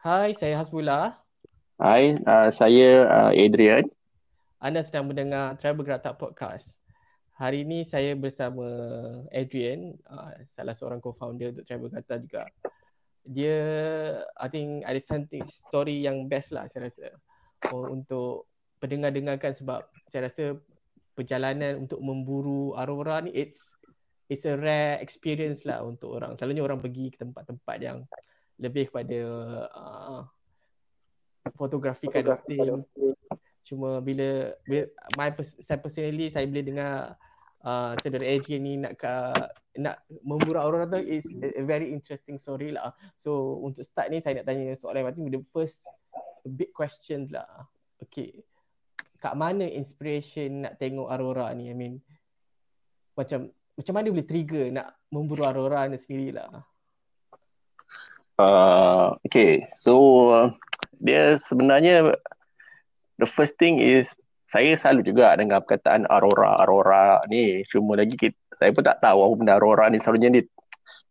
Hai, saya Hasbullah. Hai, uh, saya uh, Adrian. Anda sedang mendengar Travel Gerak Tak Podcast. Hari ini saya bersama Adrian, uh, salah seorang co-founder untuk Travel Gerak juga. Dia, I think ada something story yang best lah saya rasa. Untuk pendengar-dengarkan sebab saya rasa perjalanan untuk memburu Aurora ni it's it's a rare experience lah untuk orang. Selalunya orang pergi ke tempat-tempat yang lebih kepada uh, fotografi kind of thing. Cuma bila, bila my saya personally saya boleh dengar uh, saudara Adrian ni nak ke, nak memburu Aurora tu is a very interesting story lah. So untuk start ni saya nak tanya soalan yang the first big questions lah. Okay. Kat mana inspiration nak tengok Aurora ni? I mean macam macam mana boleh trigger nak memburu Aurora ni sendirilah? Uh, okay, so uh, dia sebenarnya the first thing is saya selalu juga dengar perkataan Aurora, Aurora ni. Cuma lagi kita, saya pun tak tahu apa benda Aurora ni. Selalunya dia,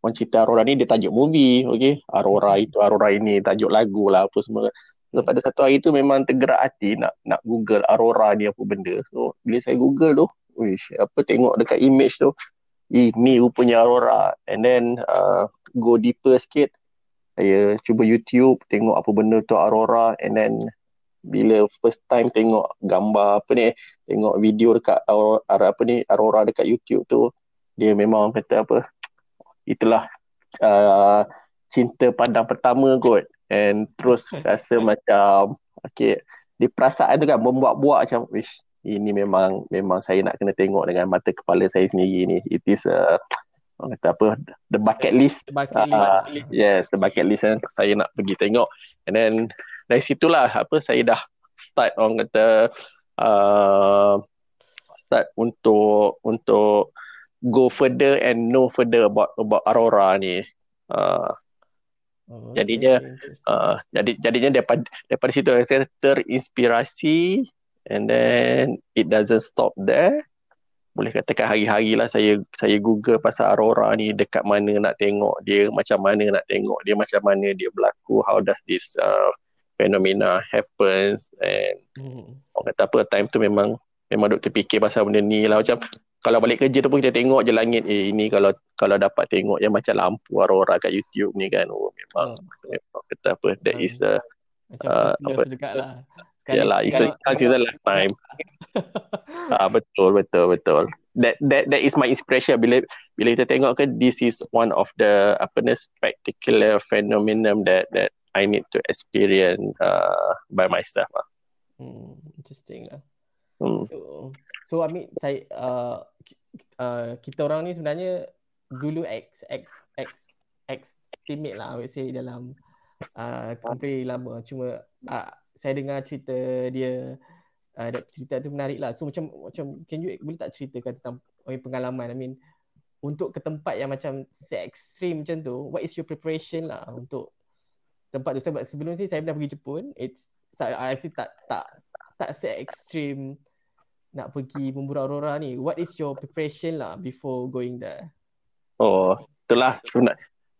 orang cerita Aurora ni dia tajuk movie, okay. Aurora itu, Aurora ini, tajuk lagu lah apa semua. So, pada satu hari tu memang tergerak hati nak nak Google Aurora ni apa benda. So, bila saya Google tu, wish, apa tengok dekat image tu, ini rupanya Aurora and then uh, go deeper sikit saya cuba YouTube tengok apa benda tu Aurora and then bila first time tengok gambar apa ni tengok video dekat Aurora apa ni Aurora dekat YouTube tu dia memang kata apa itulah uh, cinta pandang pertama kot. And terus rasa macam okay di perasaan tu kan membuat-buat macam wish ini memang memang saya nak kena tengok dengan mata kepala saya sendiri ni. It is a orang kata apa? The bucket list. The bucket list. Uh, yes the bucket list kan saya nak pergi tengok. And then dari situlah apa saya dah start orang kata uh, start untuk untuk go further and know further about about aurora ni. Uh, Oh, jadinya okay. uh, jadi jadinya daripada daripada situ saya terinspirasi. And then it doesn't stop there boleh katakan hari-hari lah saya saya google pasal Aurora ni dekat mana nak tengok dia macam mana nak tengok dia macam mana dia berlaku how does this uh, phenomena happens and hmm. orang kata apa time tu memang memang duk terfikir pasal benda ni lah macam kalau balik kerja tu pun kita tengok je langit eh ini kalau kalau dapat tengok yang macam lampu Aurora kat YouTube ni kan oh memang, hmm. memang kata apa that hmm. is a macam uh, apa dekat lah Sekali, Yalah, it's a chance in a lifetime. ah, betul, betul, betul. That that that is my inspiration bila bila kita tengok ke this is one of the apa ni spectacular phenomenon that that I need to experience uh, by myself. Ah. Hmm, interesting lah. Hmm. So, so I mean saya uh, uh, kita orang ni sebenarnya dulu X X X X teammate lah I would say dalam uh, company lama cuma uh, saya dengar cerita dia uh, cerita tu menarik lah. So macam macam can you boleh tak ceritakan tentang oh, pengalaman I mean untuk ke tempat yang macam se ekstrim macam tu, what is your preparation lah untuk tempat tu sebab sebelum ni saya pernah pergi Jepun, it's I feel tak tak tak se ekstrim nak pergi memburu aurora ni. What is your preparation lah before going there? Oh, itulah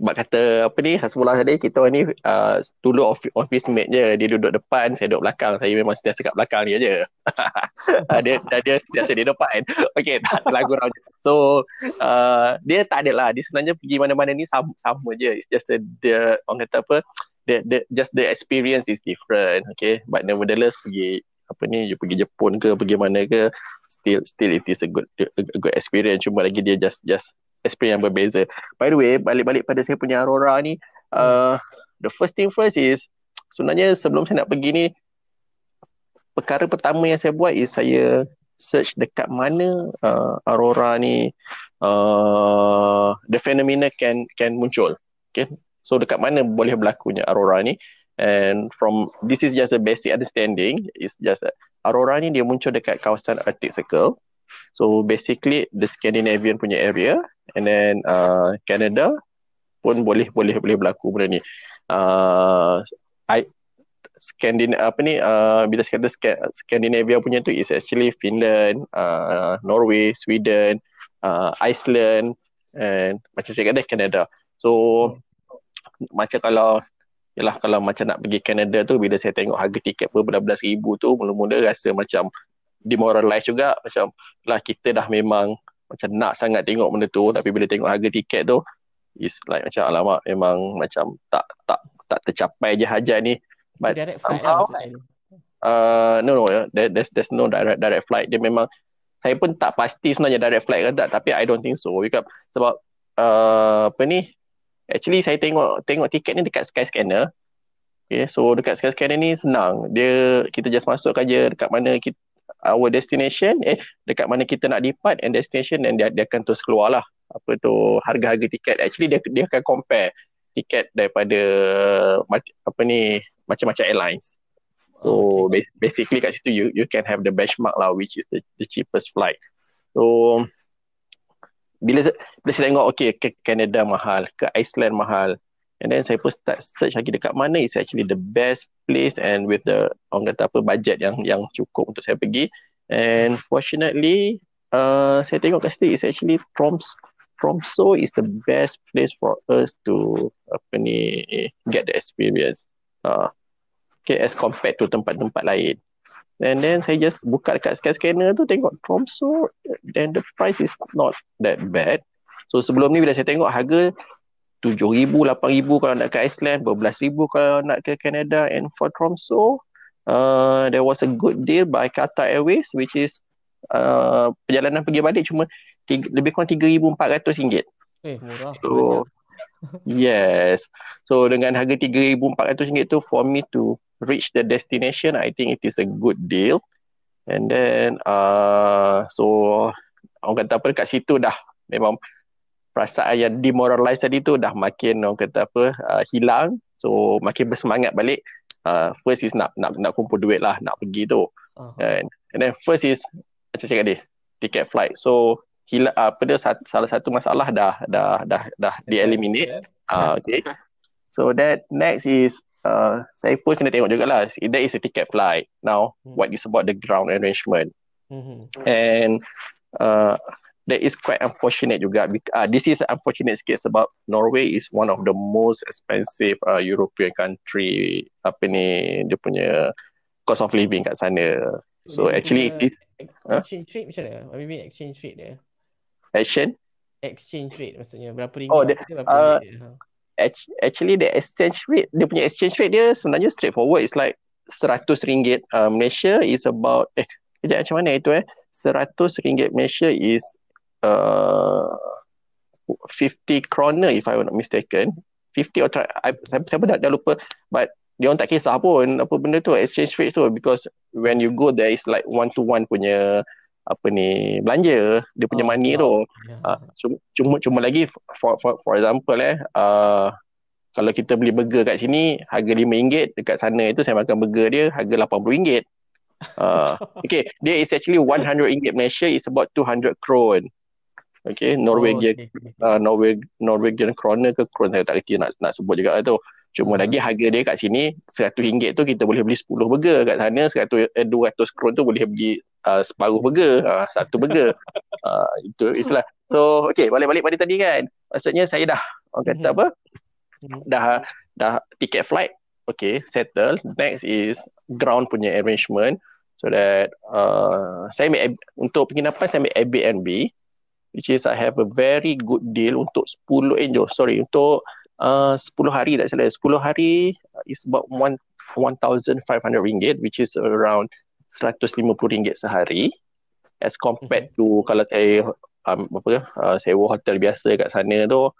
Mak kata apa ni Hasbullah tadi kita ni uh, dulu office, office mate je. Dia duduk depan saya duduk belakang. Saya memang sentiasa kat belakang dia je. Dia dia sentiasa di depan. Okey tak lagu round. So uh, dia tak ada lah. Dia sebenarnya pergi mana-mana ni sama, sama je. It's just a, the orang kata apa the, the just the experience is different. Okay but nevertheless pergi apa ni you pergi Jepun ke pergi mana ke still still it is a good a good experience. Cuma lagi dia just just experience yang berbeza. By the way, balik-balik pada saya punya Aurora ni, uh, the first thing first is, sebenarnya sebelum saya nak pergi ni, perkara pertama yang saya buat is saya search dekat mana uh, Aurora ni, uh, the phenomena can can muncul. Okay? So dekat mana boleh berlakunya Aurora ni. And from, this is just a basic understanding, it's just that Aurora ni dia muncul dekat kawasan Arctic Circle. So basically the Scandinavian punya area and then uh, Canada pun boleh boleh boleh berlaku benda ni. Uh, I Scandin apa ni uh, bila kata Scandinavia punya tu is actually Finland, uh, Norway, Sweden, uh, Iceland and macam saya kata Canada. So macam kalau Yalah kalau macam nak pergi Canada tu bila saya tengok harga tiket berbelas-belas ribu tu mula-mula rasa macam demoralize juga. Macam lah kita dah memang macam nak sangat tengok benda tu tapi bila tengok harga tiket tu is like macam alamak memang macam tak tak tak tercapai je hajat ni. But direct somehow flight lah, uh, no no there, there's there's no direct direct flight. Dia memang saya pun tak pasti sebenarnya direct flight ke tak tapi I don't think so. Because sebab uh, apa ni Actually saya tengok tengok tiket ni dekat Skyscanner. Okay, so dekat Skyscanner ni senang. Dia kita just masuk je dekat mana kita our destination eh dekat mana kita nak depart and destination dan dia, dia akan terus keluar lah apa tu harga-harga tiket. Actually dia dia akan compare tiket daripada apa ni macam-macam airlines. So okay. basically kat situ you you can have the benchmark lah which is the, the cheapest flight. So bila bila saya tengok okay ke Canada mahal ke Iceland mahal and then saya pun start search lagi dekat mana is actually the best place and with the orang kata apa budget yang yang cukup untuk saya pergi. And fortunately uh, saya tengok kat situ is actually Troms Tromso is the best place for us to apa ni get the experience. Uh, okay as compared to tempat-tempat lain. And then saya just buka dekat scanner tu tengok Tromso then the price is not that bad. So sebelum ni bila saya tengok harga 7,000, 8,000 kalau nak ke Iceland, 12,000 kalau nak ke Canada and for Tromso uh, there was a good deal by Qatar Airways which is uh, perjalanan pergi balik cuma tiga, lebih kurang RM3,400. Eh murah. So, yes. So dengan harga RM3,400 tu for me to reach the destination, I think it is a good deal. And then, uh, so orang kata apa dekat situ dah memang perasaan yang demoralized tadi tu dah makin orang kata apa uh, hilang. So makin bersemangat balik. Uh, first is nak nak nak kumpul duit lah nak pergi tu. Uh-huh. And, and then first is macam cakap dia ticket flight. So hilang uh, apa dia salah satu masalah dah dah dah dah di-eliminate. Uh, okay. So that next is uh, saya pun kena tengok jugalah. That is a ticket flight. Now, hmm. what is about the ground arrangement? Hmm. And uh, that is quite unfortunate juga. Uh, this is unfortunate sikit sebab Norway is one of the most expensive uh, European country. Apa ni dia punya cost of living kat sana. So dia actually it is exchange huh? rate macam mana? Mean exchange rate dia. Action? Exchange rate maksudnya berapa ringgit? Oh, the, berapa uh, ringgit dia? actually the exchange rate dia punya exchange rate dia sebenarnya straightforward it's like 100 ringgit uh, Malaysia is about eh kejap macam mana itu eh 100 ringgit Malaysia is uh, 50 kroner if I'm not mistaken. 50 or I, saya, saya dah, dah lupa. But dia orang tak kisah pun apa benda tu exchange rate tu. Because when you go there is like one to one punya apa ni belanja. Dia punya oh, money oh, tu. Yeah. uh, cuma, cuma cuma lagi for for for example eh uh, kalau kita beli burger kat sini harga RM5 dekat sana itu saya makan burger dia harga RM80 uh, okay dia is actually RM100 Malaysia is about 200 kron okay Norwegian oh, okay. uh, Norweg Norwegian kroner ke kron saya tak reti nak nak sebut juga lah tu Cuma hmm. lagi harga dia kat sini RM100 tu kita boleh beli 10 burger kat sana 100 eh, 200 kron tu boleh beli uh, separuh burger, uh, satu burger. uh, itu itulah. So okey balik-balik pada tadi kan. Maksudnya saya dah orang kata hmm. apa? Hmm. Dah dah tiket flight. Okay, settle. Next is ground punya arrangement so that uh, saya ambil untuk penginapan saya ambil Airbnb which is I have a very good deal untuk 10 eh sorry untuk uh, 10 hari tak salah. 10 hari is about 1 1500 ringgit which is around 150 ringgit sehari. As compared mm-hmm. to kalau saya um, apa uh, sewa hotel biasa kat sana tu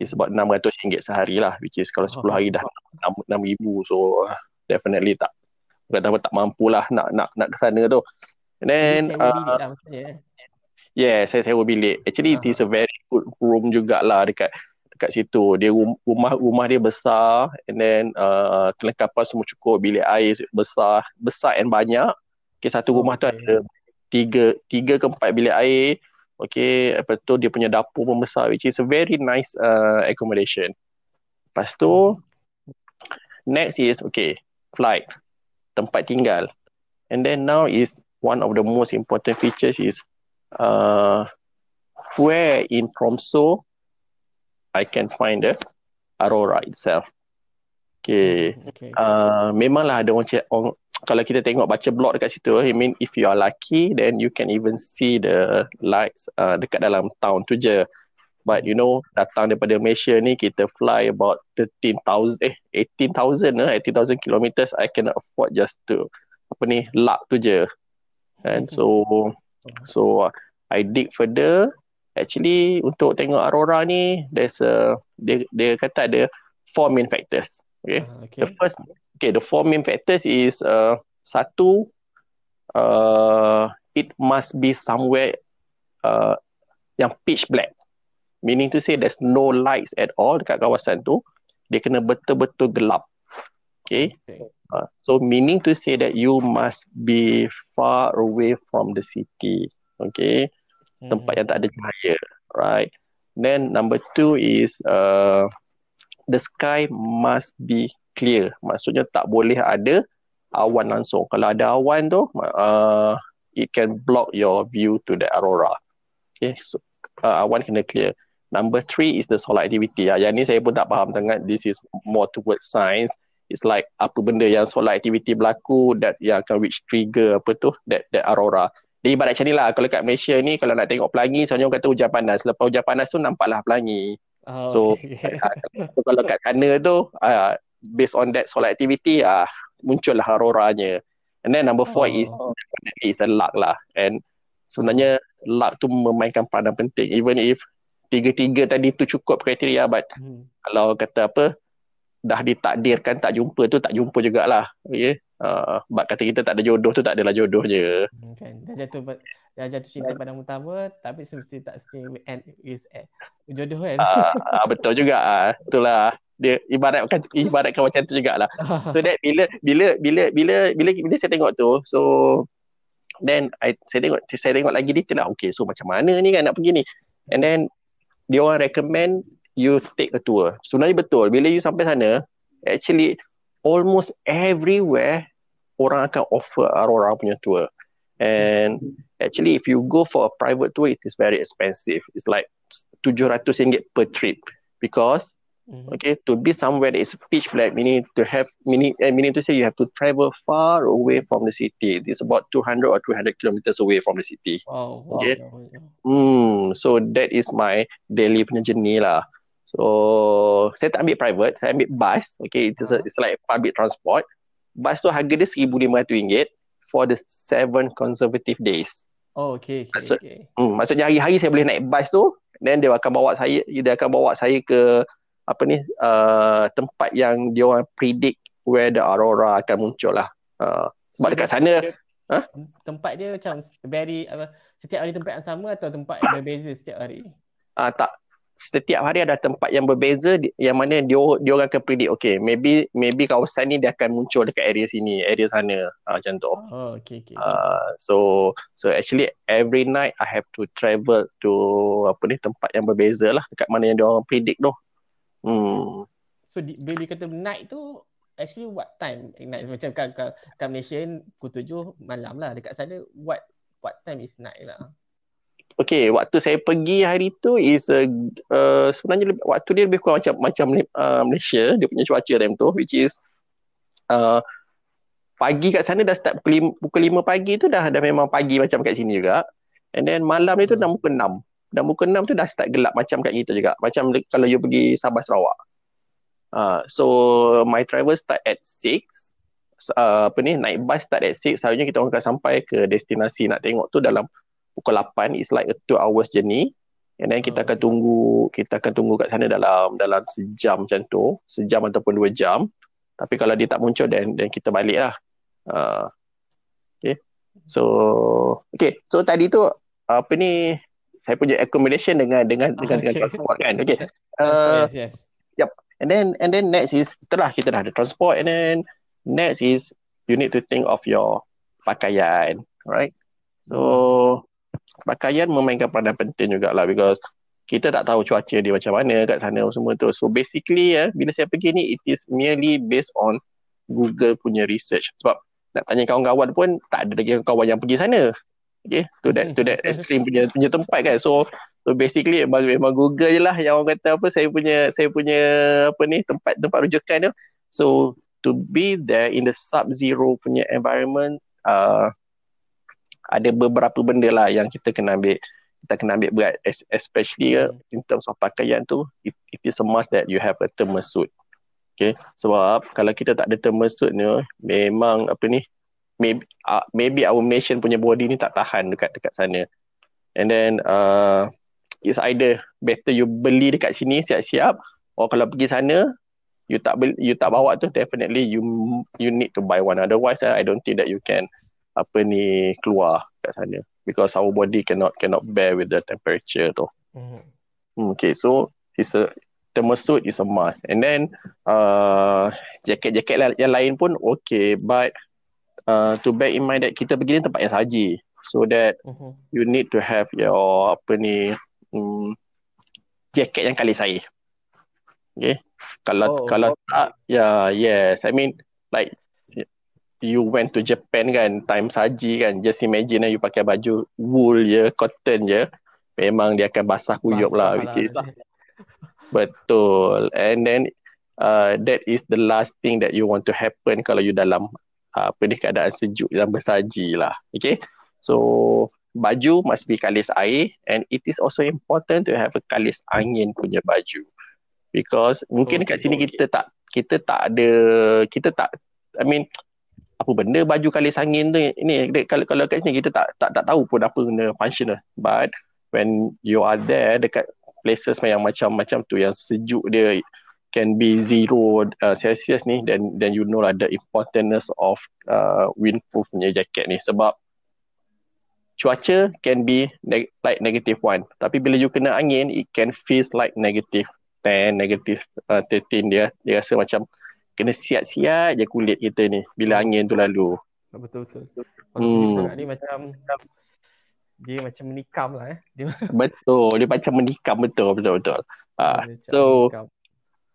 is about 600 ringgit sehari lah which is kalau 10 hari dah 6 ribu. So uh, definitely tak kata apa tak mampu lah nak nak nak ke sana tu. And then uh, yeah saya sewa bilik actually uh-huh. it is a very good room jugalah dekat kat situ. Dia rumah rumah dia besar and then uh, kelengkapan semua cukup, bilik air besar, besar and banyak. Okay, satu rumah okay. tu ada tiga tiga ke empat bilik air. Okay, lepas tu dia punya dapur pun besar which is a very nice uh, accommodation. Lepas tu next is okay, flight, tempat tinggal. And then now is one of the most important features is uh, where in Tromso I can find the Aurora itself. Okay. okay. Uh, memanglah ada orang, orang kalau kita tengok baca blog dekat situ, I mean if you are lucky, then you can even see the lights uh, dekat dalam town tu je. But you know, datang daripada Malaysia ni, kita fly about 13,000, eh, 18,000 eh, 18,000 kilometers, I cannot afford just to, apa ni, luck tu je. And so, so I dig further. Actually, untuk tengok Aurora ni, there's a, dia, dia kata ada four main factors. Okay. Uh, okay. The first, okay, the four main factors is uh, satu, uh, it must be somewhere uh, yang pitch black. Meaning to say there's no lights at all dekat kawasan tu. Dia kena betul-betul gelap. Okay. okay. Uh, so meaning to say that you must be far away from the city. Okay. Tempat mm. yang tak ada cahaya. Right. Then number two is uh, the sky must be clear. Maksudnya tak boleh ada awan langsung. Kalau ada awan tu, uh, it can block your view to the aurora. Okay. So uh, awan kena clear. Number three is the solar activity. Ya, yang ni saya pun tak faham sangat. This is more towards science. It's like apa benda yang solar activity berlaku that yang akan which trigger apa tu that that aurora. Dia ibarat macam ni lah. Kalau kat Malaysia ni kalau nak tengok pelangi sebenarnya orang kata hujan panas. Lepas hujan panas tu nampaklah pelangi. Oh, so okay. kalau kat sana tu uh, based on that solar activity ah uh, muncullah auroranya. And then number four oh. is definitely is a luck lah. And sebenarnya luck tu memainkan peranan penting. Even if tiga-tiga tadi tu cukup kriteria but hmm. kalau kata apa dah ditakdirkan tak jumpa tu tak jumpa jugalah okey? Uh, but kata kita tak ada jodoh tu tak adalah jodoh je. Kan dah jatuh dah jatuh cinta pada utama tapi semesti tak stay end with eh, jodoh kan? Uh, betul juga uh, itulah. Dia ibaratkan ibaratkan macam tu jugalah. So that bila bila bila bila bila bila saya tengok tu so then I, saya tengok saya tengok lagi detail lah. Okay so macam mana ni kan nak pergi ni? And then dia orang recommend you take a tour. Sebenarnya betul. Bila you sampai sana, actually almost everywhere orang akan offer Aurora punya tour. And actually if you go for a private tour, it is very expensive. It's like RM700 per trip. Because Mm-hmm. Okay, to be somewhere that is pitch black, meaning to have meaning uh, meaning to say you have to travel far away from the city. It's about 200 or 200 kilometers away from the city. Wow. Okay. Wow. Hmm. So that is my daily punya journey lah. So saya tak ambil private, saya ambil bus. Okay, it's, a, it's like public transport. Bus tu harga dia RM1,500 for the seven consecutive days. Oh, okay. okay, Maksud, okay. Hmm, maksudnya hari-hari saya boleh naik bus tu, then dia akan bawa saya, dia akan bawa saya ke apa ni uh, tempat yang dia orang predict where the aurora akan muncul lah. Uh, sebab dekat sana dia, huh? tempat dia macam very uh, setiap hari tempat yang sama atau tempat yang berbeza setiap hari? Ah uh, tak setiap hari ada tempat yang berbeza yang mana dia dia orang akan predict okay maybe maybe kawasan ni dia akan muncul dekat area sini area sana uh, macam tu. Oh okay okay. Uh, so so actually every night I have to travel to apa ni tempat yang berbeza lah dekat mana yang dia orang predict tu. Hmm. So di, bila kata night tu actually what time night macam kat, kat, Malaysia pukul tujuh malam lah dekat sana what what time is night lah. Okay, waktu saya pergi hari tu is uh, uh, sebenarnya lebih, waktu dia lebih kurang macam macam uh, Malaysia dia punya cuaca time tu which is uh, pagi kat sana dah start pukul 5, pukul 5 pagi tu dah dah memang pagi macam kat sini juga. And then malam ni tu dah pukul 6 dan muka enam tu dah start gelap macam kat kita juga. Macam kalau you pergi Sabah Sarawak. Uh, so my travel start at 6. Uh, apa ni naik bus start at 6 seharusnya kita orang akan sampai ke destinasi nak tengok tu dalam pukul 8 it's like a 2 hours journey and then kita akan tunggu kita akan tunggu kat sana dalam dalam sejam macam tu. Sejam ataupun dua jam. Tapi kalau dia tak muncul dan dan kita balik lah. Uh, okay. So okay. So tadi tu apa ni saya punya accommodation dengan dengan dengan, okay. dengan transport kan? Okay. Uh, yes, yes. yep and then and then next is setelah kita dah ada transport. And then next is you need to think of your pakaian. Right so pakaian memainkan peranan penting jugalah because kita tak tahu cuaca dia macam mana kat sana semua tu. So basically ya bila saya pergi ni it is merely based on Google punya research. Sebab nak tanya kawan-kawan pun tak ada lagi kawan yang pergi sana. Okay to that to that extreme punya punya tempat kan. So so basically memang, memang Google je lah yang orang kata apa saya punya saya punya apa ni tempat tempat rujukan tu. So to be there in the sub-zero punya environment, uh, ada beberapa benda lah yang kita kena ambil kita kena ambil berat. Especially uh, in terms of pakaian tu it, it is a must that you have a thermal suit. Okay? Sebab kalau kita tak ada thermal suit ni memang apa ni maybe uh, maybe our nation punya body ni tak tahan dekat dekat sana. And then uh, it's either better you beli dekat sini siap-siap or kalau pergi sana you tak beli, you tak bawa tu definitely you you need to buy one. Otherwise uh, i don't think that you can apa ni keluar kat sana because our body cannot cannot bear with the temperature tu. Mm-hmm. Okay, so it's a thermal suit is a must. And then uh, jaket-jaket yang lain pun okay, but uh, to bear in mind that kita pergi ni tempat yang saji. So that mm-hmm. you need to have your apa ni um, jaket yang kali saya. Okay. Kalau oh, kalau okay. tak, yeah, yes. I mean, like you went to Japan kan time saji kan just imagine lah you pakai baju wool je cotton je memang dia akan basah kuyup lah which is betul. And then uh, that is the last thing that you want to happen kalau you dalam uh, apa ni keadaan sejuk dan bersaji lah. Okay? So baju must be kalis air and it is also important to have a kalis angin punya baju. Because mungkin dekat sini kita tak kita tak ada kita tak I mean apa benda baju kalis angin tu ini kalau kalau kat sini kita tak tak tak tahu pun apa benda functional but when you are there dekat places yang macam-macam tu yang sejuk dia can be zero uh, celsius ni then then you know lah the importance of uh, windproof punya jacket ni. Sebab cuaca can be neg- like negative one. Tapi bila you kena angin it can feel like negative 10 negative uh, 13 dia dia rasa macam kena siap-siap je kulit kita ni bila angin tu lalu. Betul betul. Hmm. Ni macam dia macam menikam lah eh. Dia... Betul, dia macam menikam betul betul betul. Ah, uh, so menikam.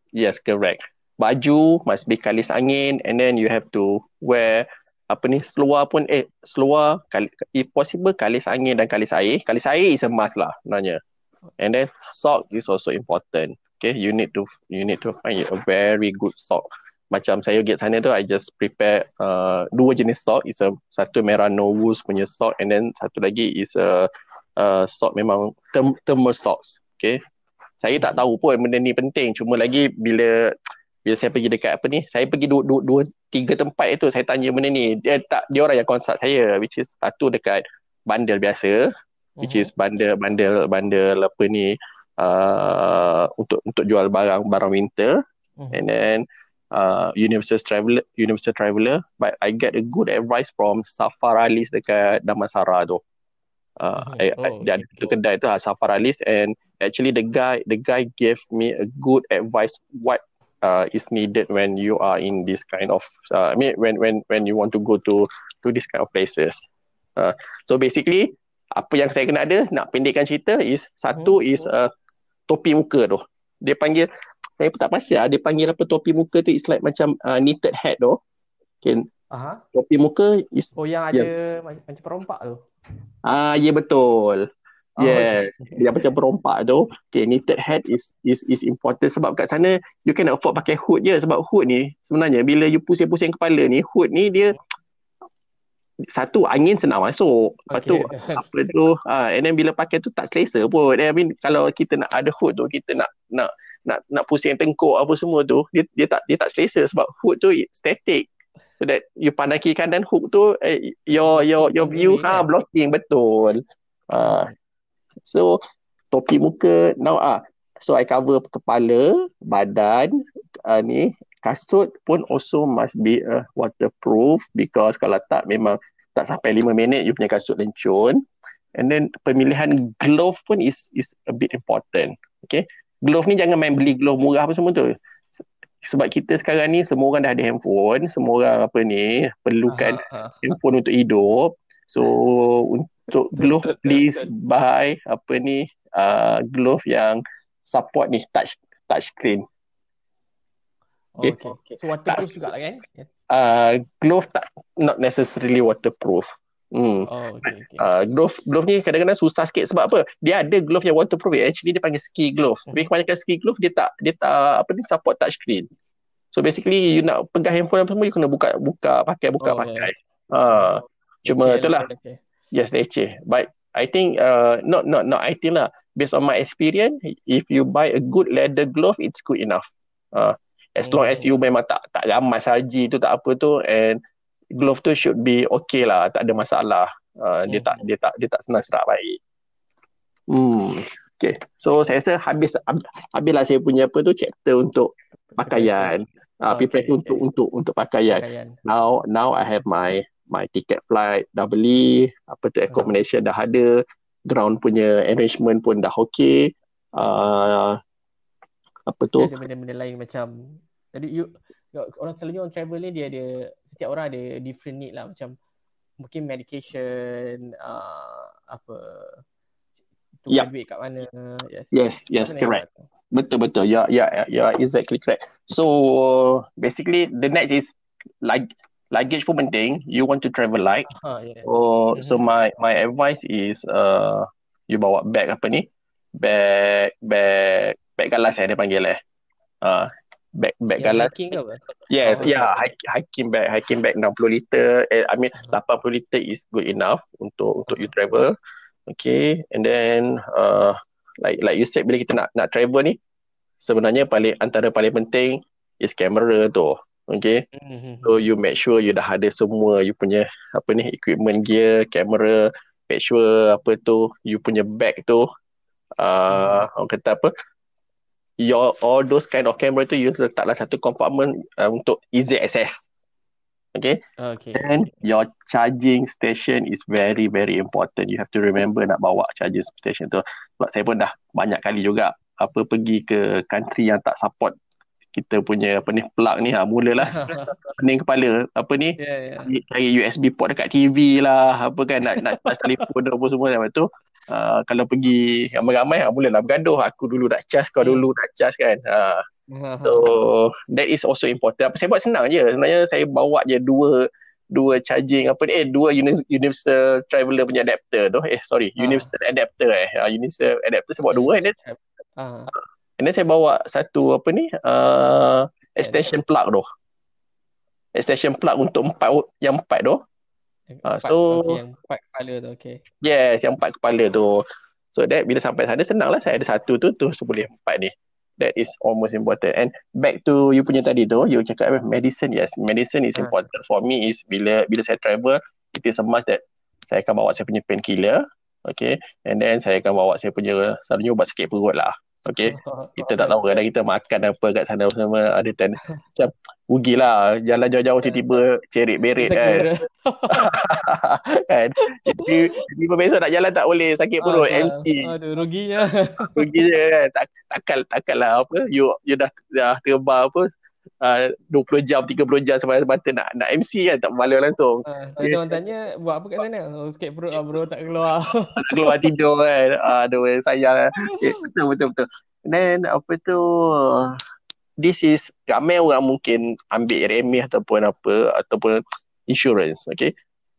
yes correct. Baju must be kalis angin and then you have to wear apa ni seluar pun eh seluar kali, if possible kalis angin dan kalis air. Kalis air is a must lah sebenarnya. And then sock is also important. Okay, you need to you need to find a very good sock macam saya pergi sana tu I just prepare uh, dua jenis sock is a satu merah Novus punya sock and then satu lagi is a uh, sock memang term, thermal socks okay? Saya tak tahu pun benda ni penting. Cuma lagi bila bila saya pergi dekat apa ni saya pergi dua, dua, dua tiga tempat itu saya tanya benda ni. Dia tak dia orang yang consult saya which is satu dekat bandar biasa which uh-huh. is bandar bandar bandar apa ni uh, untuk untuk jual barang barang winter. Uh-huh. and then uh, Universal Traveler, Universal Traveler, but I get a good advice from Safaralis dekat Damansara tu. Uh, oh, I, I, ada okay. kedai tu Safaralis and actually the guy the guy gave me a good advice what uh, is needed when you are in this kind of uh, I mean when when when you want to go to to this kind of places. Uh, so basically apa yang saya kena ada nak pendekkan cerita is satu hmm. is uh, topi muka tu. Dia panggil saya pun tak pasti lah. Dia panggil apa topi muka tu is like macam uh, knitted hat tu. Okay. Aha. Topi muka is Oh yang ada yeah. macam, macam perompak tu. Ah ya yeah, betul. Oh, yes. Okay. Dia macam perompak tu. Okay, knitted hat is is is important sebab kat sana you can afford pakai hood je sebab hood ni sebenarnya bila you pusing-pusing kepala ni hood ni dia satu angin senang masuk lepas okay. tu apa tu uh, and then bila pakai tu tak selesa pun I mean kalau kita nak ada hood tu kita nak nak nak nak pusing tengkuk apa semua tu dia dia tak dia tak selesa sebab hook tu static. So that you pandang kiri kanan hook tu eh, your your your view ha kan? blocking betul. Uh, so topi muka now ah so i cover kepala badan uh, ni kasut pun also must be uh, waterproof because kalau tak memang tak sampai 5 minit you punya kasut lencun. And then pemilihan glove pun is is a bit important okay glove ni jangan main beli glove murah apa semua tu sebab kita sekarang ni semua orang dah ada handphone semua orang apa ni perlukan aha, aha. handphone untuk hidup so untuk glove please buy apa ni uh, glove yang support ni touch touch screen okay. okay. okay. so waterproof juga lah kan uh, glove tak not necessarily waterproof Hmm. Oh, okay, okay. Uh, glove glove ni kadang-kadang susah sikit sebab apa? Dia ada glove yang waterproof. Actually dia panggil ski glove. Hmm. Tapi kebanyakan ski glove dia tak dia tak apa ni support touch screen. So basically you nak pegang handphone apa semua you kena buka buka pakai buka Oh, pakai. Ha. Cuma Leceh itulah. lah, leceh. Yes, leceh. But I think uh, not not not I think lah. Based on my experience, if you buy a good leather glove, it's good enough. Uh, as long as Hmm. you memang tak tak ramas haji tu tak apa tu and glove tu should be okay lah, tak ada masalah. Uh, dia Hmm. tak dia tak dia tak senang serak baik. Hmm. Okay. So saya rasa habis hab- habislah saya punya apa tu chapter untuk pakaian. Uh, Okay, prepare okay. untuk untuk untuk pakaian. Pakaian. Now now I have my my ticket flight dah beli, apa tu accommodation dah ada, ground punya arrangement pun dah okay. Uh, apa tu? Ada benda-benda lain macam jadi you orang selalunya orang travel ni dia ada setiap orang ada different need lah macam mungkin medication uh, apa tukar Yup. duit kat mana yes Yes, yes, mana correct. Betul betul. Ya ya ya exactly correct. So basically the next is like luggage pun penting. You want to travel light. ha yeah. Oh, so Mhm. my my advice is uh you bawa bag apa ni? Bag bag bag galas eh dia panggil eh. Uh, bag bag Yang galas. hiking ke apa Yes, Oh, yeah, hike, hiking bag, hiking bag 60 liter. Eh, I mean Uh-huh. 80 liter is good enough untuk untuk you travel. Okay, and then uh like like you said bila kita nak nak travel ni sebenarnya paling antara paling penting is kamera tu. Okay. Mhm. So you make sure you dah ada semua you punya apa ni equipment gear, kamera, make sure apa tu you punya bag tu uh, orang kata apa your all those kind of camera tu you letaklah satu compartment uh, untuk easy access. Okay. okay And your charging station is very very important. You have to remember nak bawa charging station tu. Sebab saya pun dah banyak kali juga apa pergi ke country yang tak support kita punya apa ni plug ni ha mulalah pening kepala apa ni yeah yeah cari USB port dekat TV lah apa kan nak nak charge telefon apa semua lepas tu uh, kalau pergi ramai-ramai ha, mulalah bergaduh. Aku dulu nak charge kau Hmm. dulu nak charge kan. Uh, so that is also important. Apa saya buat senang je. Sebenarnya saya bawa je dua dua charging apa ni. Eh dua uni- universal traveler punya adapter tu. Eh sorry. Ah. universal adapter eh. Uh, universal adapter. Saya bawa dua and then ah. and then saya bawa satu apa ni uh, extension plug tu. Extension plug untuk empat yang empat tu Empat so- okay, yang empat kepala tu okay Yes, yang empat kepala tu. So that bila sampai sana senang lah saya ada satu tu tu boleh empat ni. That is almost important. And back to you punya tadi tu, you cakap apa? medicine. Yes, medicine is Ah. important for me is bila bila saya travel, it is a must that saya akan bawa saya punya painkiller. Okay. And then saya akan bawa saya punya selalunya ubat sakit perut lah. Okay. Kita tak tahu kadang kita makan apa kat sana sama ada ten macam rugilah jalan jauh-jauh tiba-tiba cerit Kita kan. kan. Jadi tiba besok nak jalan tak boleh sakit perut Ah, empty. Aduh ruginya. Je kan. Tak, takkan takkan lah apa you you dah dah terbang apa uh, 20 jam 30 jam semata-mata nak nak MC kan tak malu langsung. Ah, Kalau orang tanya buat apa kat sana? Oh, sikit perut lah bro tak keluar. Tak keluar tidur kan. Aduh sayang. Eh, betul betul betul. Then apa tu this is ramai orang mungkin ambil remeh ataupun apa ataupun insurance okay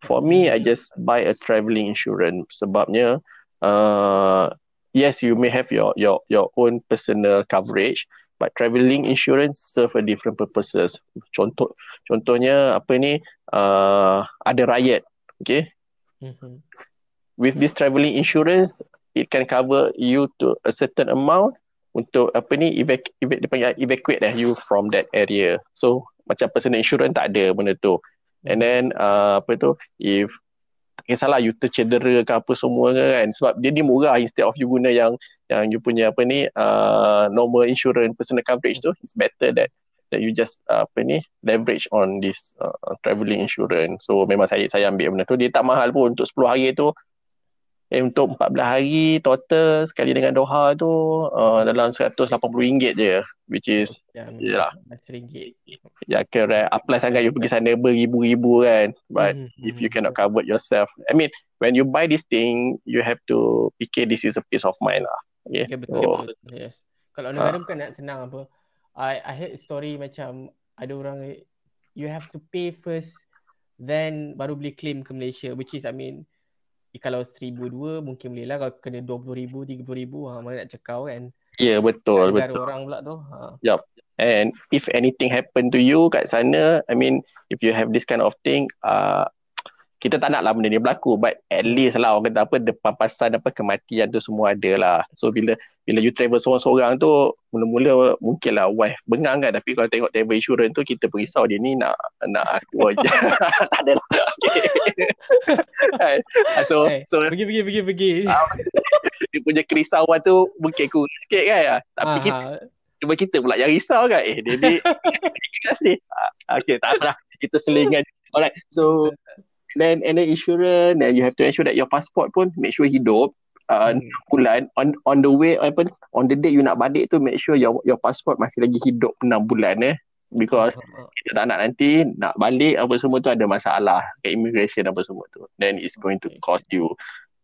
for me I just buy a travelling insurance sebabnya uh, yes you may have your your your own personal coverage but travelling insurance serve a different purposes. Contoh contohnya apa ni uh, ada riot okay? Mhm. with this travelling insurance it can cover you to a certain amount untuk apa ni evac, evac dia panggil evacuate eh, you from that area. So macam personal insurance tak ada benda tu. And then uh, apa tu if tak kisahlah you tercedera ke apa semua ke kan. Sebab dia ni murah instead of you guna yang yang you punya apa ni uh, normal insurance personal coverage tu it's better that that you just uh, apa ni leverage on this uh, travelling insurance. So memang saya saya ambil benda tu. Dia tak mahal pun. Untuk 10 hari tu eh untuk 14 hari total sekali dengan Doha tu uh, dalam RM180 je. Which is Yang Yelah. RM100. ya kira apply sangat you pergi sana beribu-ribu kan. But Mhm. if you cannot cover yourself I mean when you buy this thing you have to fikir this is a peace of mind lah okay Ya betul, betul. Yes. Kalau Ah. negara bukan nak senang apa. I I heard story macam ada orang you have to pay first then baru boleh claim ke Malaysia which is I mean kalau seribu dua mungkin boleh lah kalau kena dua puluh ribu tiga puluh ribu ha, mana nak cekau kan ya betul negara betul orang pula tu ha. Yup. And if anything happen to you kat sana, I mean, if you have this kind of thing, uh, kita tak nak lah benda ni berlaku but at least lah orang kata apa depan pasan apa kematian tu semua ada lah. So bila bila you travel seorang-seorang tu mula-mula mungkin lah wife bengang kan. Tapi kalau tengok travel insurance tu kita berisau dia ni nak nak aku aja. Tak ada lah. Okay. so hey, so pergi pergi pergi pergi. dia punya kerisauan tu mungkin kurang sikit kan tapi Aha. kita Cuba kita pula yang risau kan. Eh dia ni ah, Okay tak apa lah. Kita selingan. Alright So then and then insurance and you have to ensure that your passport pun make sure hidup uh, hmm. bulan. On on the way apa on the day you nak balik tu make sure your your passport masih lagi hidup 6 bulan eh. Because uh, uh. kita tak nak nanti nak balik apa semua tu ada masalah. Ke immigration apa semua tu. Then it's going to cost you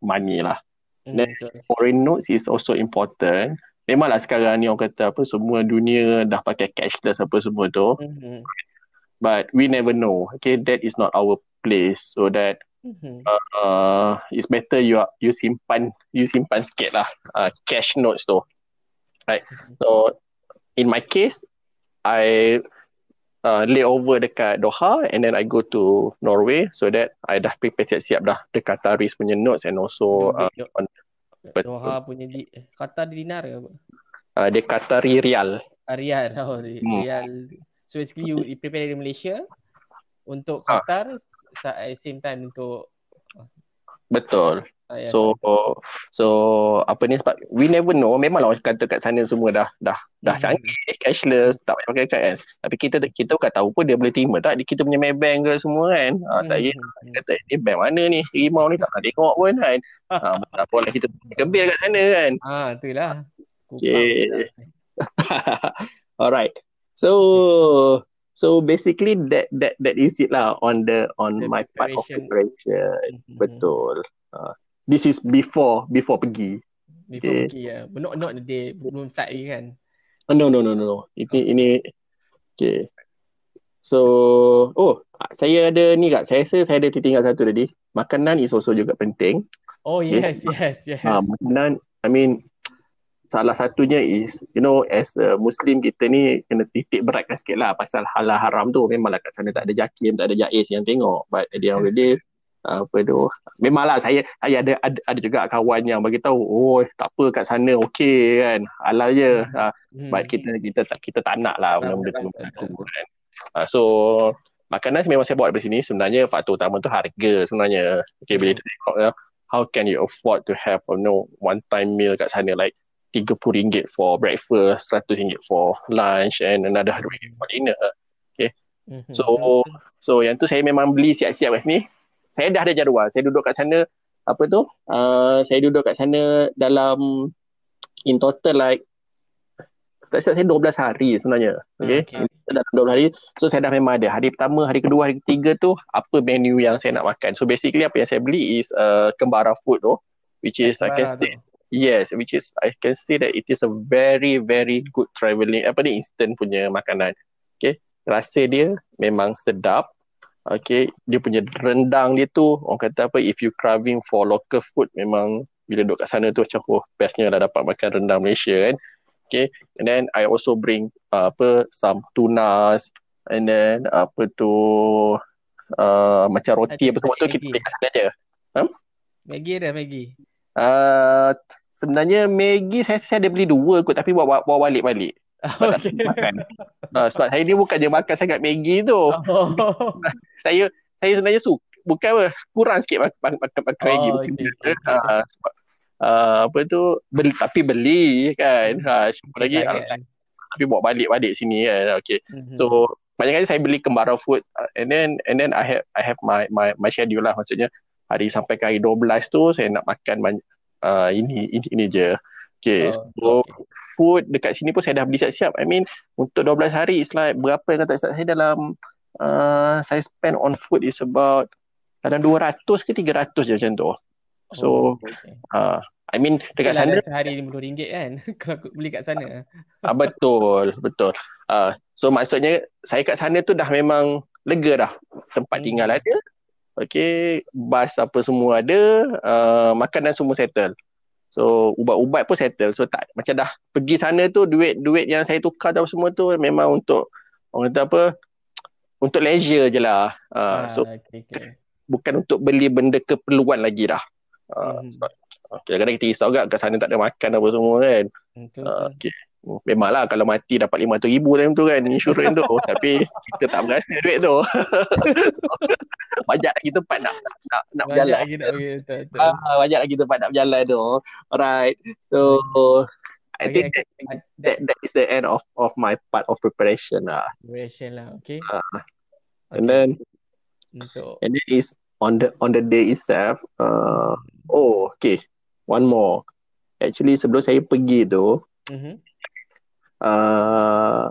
money lah. Hmm, then foreign notes is also important. Memanglah sekarang ni orang kata apa semua dunia dah pakai cashless apa semua tu. Hmm. but we never know. Okay that is not our place so that mm-hmm. uh, it's better you you simpan you simpan sikit lah uh, cash notes tu right mm-hmm. so in my case I uh, lay over dekat Doha and then I go to Norway so that I dah prepare siap-siap dah the Qataris punya notes and also uh, on, Doha punya di Qatar dinar ke apa? Uh, dia Qatari Rial. Uh, Rial. Oh, hmm. Rial. So basically you prepare dari Malaysia untuk ah. Qatar at the same time untuk betul. Uh, yeah. so so apa ni sebab we never know. Memanglah orang kata kat sana semua dah dah dah mm-hmm. canggih cashless tak payah pakai kad kan tapi kita kita bukan tahu pun dia boleh terima tak. Di kita punya Maybank ke semua kan. Ha, mm-hmm. saya kata ni bank mana ni? Rimau ni tak nak tengok pun kan. Ha, tak boleh kita kebir kat sana kan. Ha itulah okay. alright. So So basically that that that is it lah on the on the my part of preparation. Mm-hmm. Betul. Uh, this is before before pergi. Before okay. pergi ya. Yeah. Not not the day belum flight lagi kan. Oh, no no no no no. Ini oh. ini okay. So oh saya ada ni kak. Saya rasa saya ada tertinggal satu tadi. Makanan is also juga penting. Oh yes okay. yes yes. Ah uh, makanan I mean salah satunya is you know as a muslim kita ni kena titik beratkan sikit lah pasal halal haram tu. Memanglah kat sana tak ada jakim tak ada jais yang tengok. But at the end of the day apa tu memanglah saya saya ada ada, ada juga kawan yang bagi tahu oh tak apa kat sana okey kan halal je. Uh, but kita kita tak kita tak nak lah benda-benda tu kan. Uh, so makanan memang saya bawa dari sini. Sebenarnya faktor utama tu harga sebenarnya. Okey bila kita tengok uh, how can you afford to have you know one time meal kat sana? Like RM30 for breakfast, RM100 for lunch and another RM100 for dinner. Okay. Mm-hmm. So so yang tu saya memang beli siap-siap kat sini. Saya dah ada jadual. Saya duduk kat sana apa tu? Uh, saya duduk kat sana dalam in total like tak silap saya 12 hari sebenarnya. Okay. okay. Dalam 12 hari. So saya dah memang ada. Hari pertama, hari kedua, hari ketiga tu apa menu yang saya nak makan. So basically apa yang saya beli is uh, kembara food tu. Which is I can say Yes, which is I can say that it is a very very good travelling apa ni instant punya makanan. Okay, rasa dia memang sedap. Okay, dia punya rendang dia tu orang kata apa if you craving for local food memang bila duduk kat sana tu macam oh bestnya lah dapat makan rendang Malaysia kan. Okay, and then I also bring uh, apa some tunas and then apa tu uh, macam roti apa semua tu kita beli kat sana je. Huh? Maggi ada Maggi. Uh, sebenarnya Maggi saya saya ada beli dua kot tapi bawa bawa balik balik. Okay. Uh, sebab saya ni bukan je makan sangat Maggi tu. Oh. saya saya sebenarnya suka bukan apa kurang sikit makan makan, makan Maggi. Oh, okay. uh, uh, apa tu beli tapi beli kan. Ha uh, lagi kan. tapi bawa balik-balik sini kan. Okay. Mm-hmm. So banyak kali saya beli kembara food uh, and then and then I have I have my my my schedule lah maksudnya hari sampai ke hari 12 tu saya nak makan banyak uh, ini ini ini je. Okay, uh, so okay. food dekat sini pun saya dah beli siap-siap. I mean, untuk 12 hari, it's like berapa yang kata saya dalam, uh, saya spend on food is about dalam 200 ke 300 je macam tu. So, oh, okay. uh, I mean, dekat Yalah, sana. Sehari RM50 kan, kalau beli kat sana. uh, betul, betul. Uh, so, maksudnya, saya kat sana tu dah memang lega dah. Tempat hmm. tinggal ada, Okay, bas apa semua ada, uh, makanan semua settle. So ubat-ubat pun settle. So tak macam dah pergi sana tu duit-duit yang saya tukar dan semua tu memang untuk orang kata apa untuk leisure je lah. Uh, ah, so okay, okay. bukan untuk beli benda keperluan lagi dah. Uh, mm-hmm. so, okay, kadang-kadang kita risau agak kat sana tak ada makan apa semua kan. Uh, okay. Memanglah kalau mati dapat RM500,000 dalam tu kan insurans tu tapi kita tak berasa duit tu. banyak lagi tempat nak nak nak, nak berjalan. Lagi nak betul, betul. Ah, banyak lagi tempat nak berjalan tu. Alright. So I okay, think okay. That, that that is the end of of my part of preparation lah. Preparation lah, okay. Uh, and okay. then so. and it is on the on the day itself. Uh, oh, okay. One more. Actually sebelum saya pergi tu, mm-hmm uh,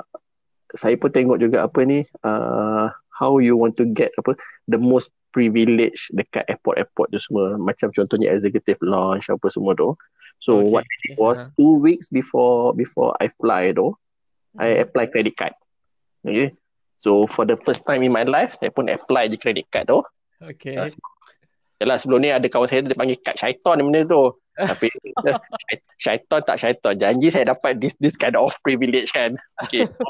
saya pun tengok juga apa ni uh, how you want to get apa the most privilege dekat airport-airport tu semua macam contohnya executive lounge apa semua tu so okay. what it was uh-huh. two weeks before before I fly tu uh-huh. I hmm. apply credit card okay so for the first time in my life saya pun apply je credit card tu okay uh, Yalah sebelum ni ada kawan saya dia panggil kad syaitan benda tu. Tapi syaitan tak syaitan. Janji saya dapat this this kind of privilege kan. Okay. So,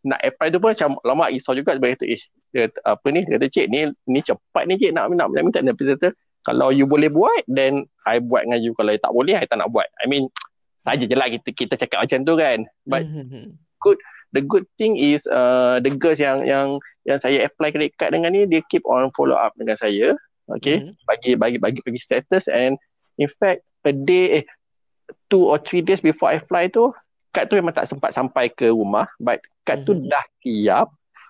nak apply tu pun macam lama risau juga sebab kata eh dia, apa ni dia kata cik ni ni cepat ni cik nak nak, nak minta dia kata kalau you boleh buat then I buat dengan you kalau tak boleh I tak nak buat. I mean saja je lah kita kita cakap macam tu kan. But mm-hmm. good the good thing is uh, the girls yang yang yang saya apply credit card dengan ni dia keep on follow up dengan saya okay mm-hmm. bagi bagi bagi bagi status and in fact a day eh two or three days before I fly tu kad tu memang tak sempat sampai ke rumah but kad mm-hmm. tu dah siap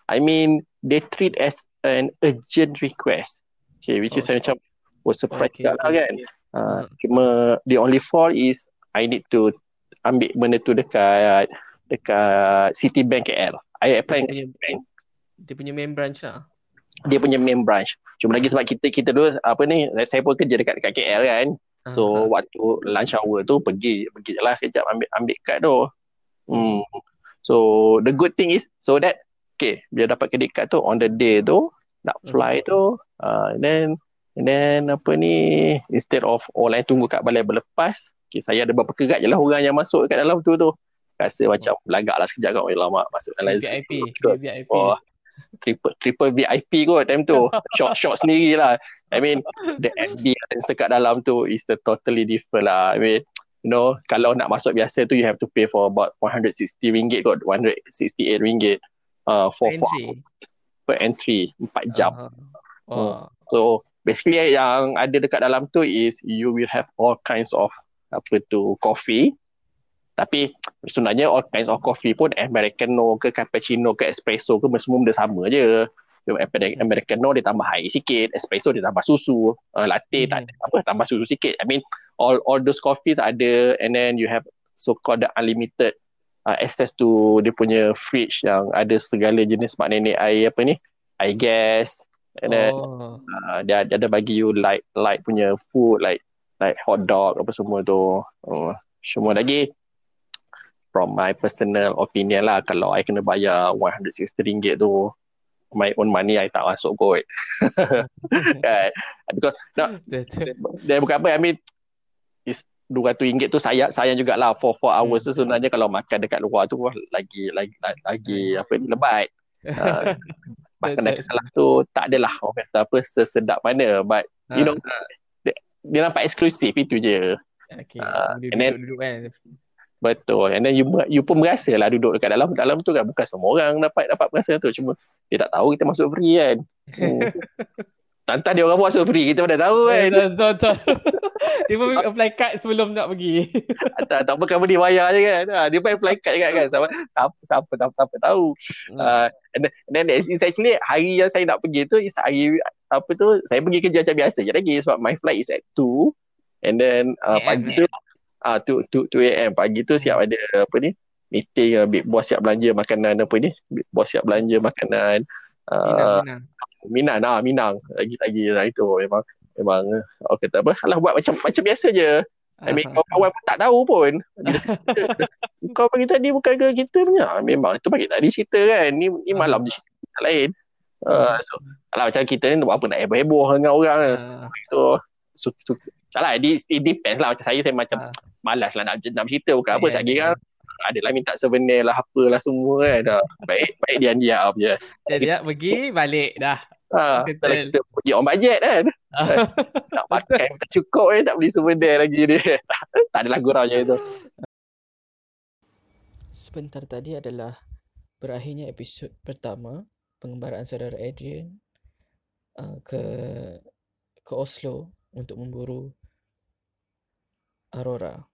I mean they treat as an urgent request okay which is oh. macam was surprise okay. lah kan uh, cuma the only fall is I need to ambil benda tu dekat dekat Citibank KL I apply dia punya, dia punya main branch lah dia punya main branch. Cuma lagi sebab kita kita dulu apa ni saya pun kerja dekat dekat KL kan. So uh-huh. waktu lunch hour tu pergi pergi je lah kejap ambil ambil kad tu. Hmm. So the good thing is so that okay bila dapat kredit kad tu on the day tu nak fly uh-huh. tu uh, and then and then apa ni instead of lain tunggu kat balai berlepas okay, saya ada berapa kerat je lah orang yang masuk kat dalam tu tu rasa uh-huh. macam lagak lah sekejap kat orang lama masuk dalam VIP VIP oh, triple triple VIP kot time tu. Short short sendiri lah I mean the ambience dekat dalam tu is the totally different lah. I mean you know kalau nak masuk biasa tu you have to pay for about 160 ringgit kot 168 ringgit. Uh, for, for per entry 4 jam. Uh-huh. uh. so basically yang ada dekat dalam tu is you will have all kinds of apa tu coffee tapi sebenarnya all kinds of coffee pun Americano ke cappuccino ke espresso ke semua benda sama je. Americano dia tambah air sikit, espresso dia tambah susu, uh, latte mm. tak ada apa tambah susu sikit. I mean all all those coffees ada and then you have so called the unlimited uh, access to dia punya fridge yang ada segala jenis mak nenek air apa ni? Air gas and then oh. uh, dia, dia ada bagi you light light punya food like like hot dog apa semua tu. Uh, semua lagi from my personal opinion lah. Kalau I kena bayar 160 ringgit tu my own money I tak masuk kot. Kan? Because no, dia bukan apa I mean is 200 ringgit tu sayang sayang jugalah for 4 hours tu sebenarnya kalau makan dekat luar tu lagi lagi lagi apa ni lebat uh, makan dekat salah tu tak adalah orang kata apa sesedap mana. But you ha. know dia, dia nampak eksklusif itu je. Okay. uh, and then duduk, duduk, kan Betul. And then you you pun merasa lah duduk dekat dalam dalam tu kan bukan semua orang dapat dapat merasa tu cuma dia tak tahu kita masuk free kan. Hmm. Tantan dia orang buat masuk free kita pun dah tahu kan. Betul betul. dia pun apply card sebelum nak pergi. tak tak bukan dia bayar je kan. Ha, dia pun apply card kan kan. Siapa siapa siapa, siapa, siapa tahu. Hmm. Uh, and, then, and then it's actually hari yang saya nak pergi tu is hari apa tu saya pergi kerja macam biasa je lagi sebab my flight is at 2 and then uh, yeah, pagi tu ah tu tu tu AM pagi tu siap ada apa ni meeting uh, big boss siap belanja makanan apa ni big boss siap belanja makanan uh, Minang, Minang. Ah, Minang. lagi-lagi lah itu memang memang oh, kata apa alah buat macam macam biasa je I mean, kawan-kawan pun tak tahu pun. Kau bagi tadi bukan ke kita punya. Memang itu bagi tadi cerita kan. Ni, ni malam je cerita lain. Uh, so, alah macam kita ni buat apa nak heboh-heboh dengan orang. Uh. So, so, so, tak lah it, it depends lah. Macam saya saya macam Ah. malas lah nak, nak cerita bukan apa Ya, sekali ya. kan adalah minta souvenir lah apalah semua kan. Dah. baik baik diam-diam je Jadi ya, pergi balik dah. ha, kalau kita pergi on budget kan. Nak pakai tak cukup eh tak beli souvenir lagi dia. Tak adalah guraunya itu. Sebentar tadi adalah berakhirnya episod pertama pengembaraan saudara Adrian uh, ke ke Oslo untuk memburu Aurora.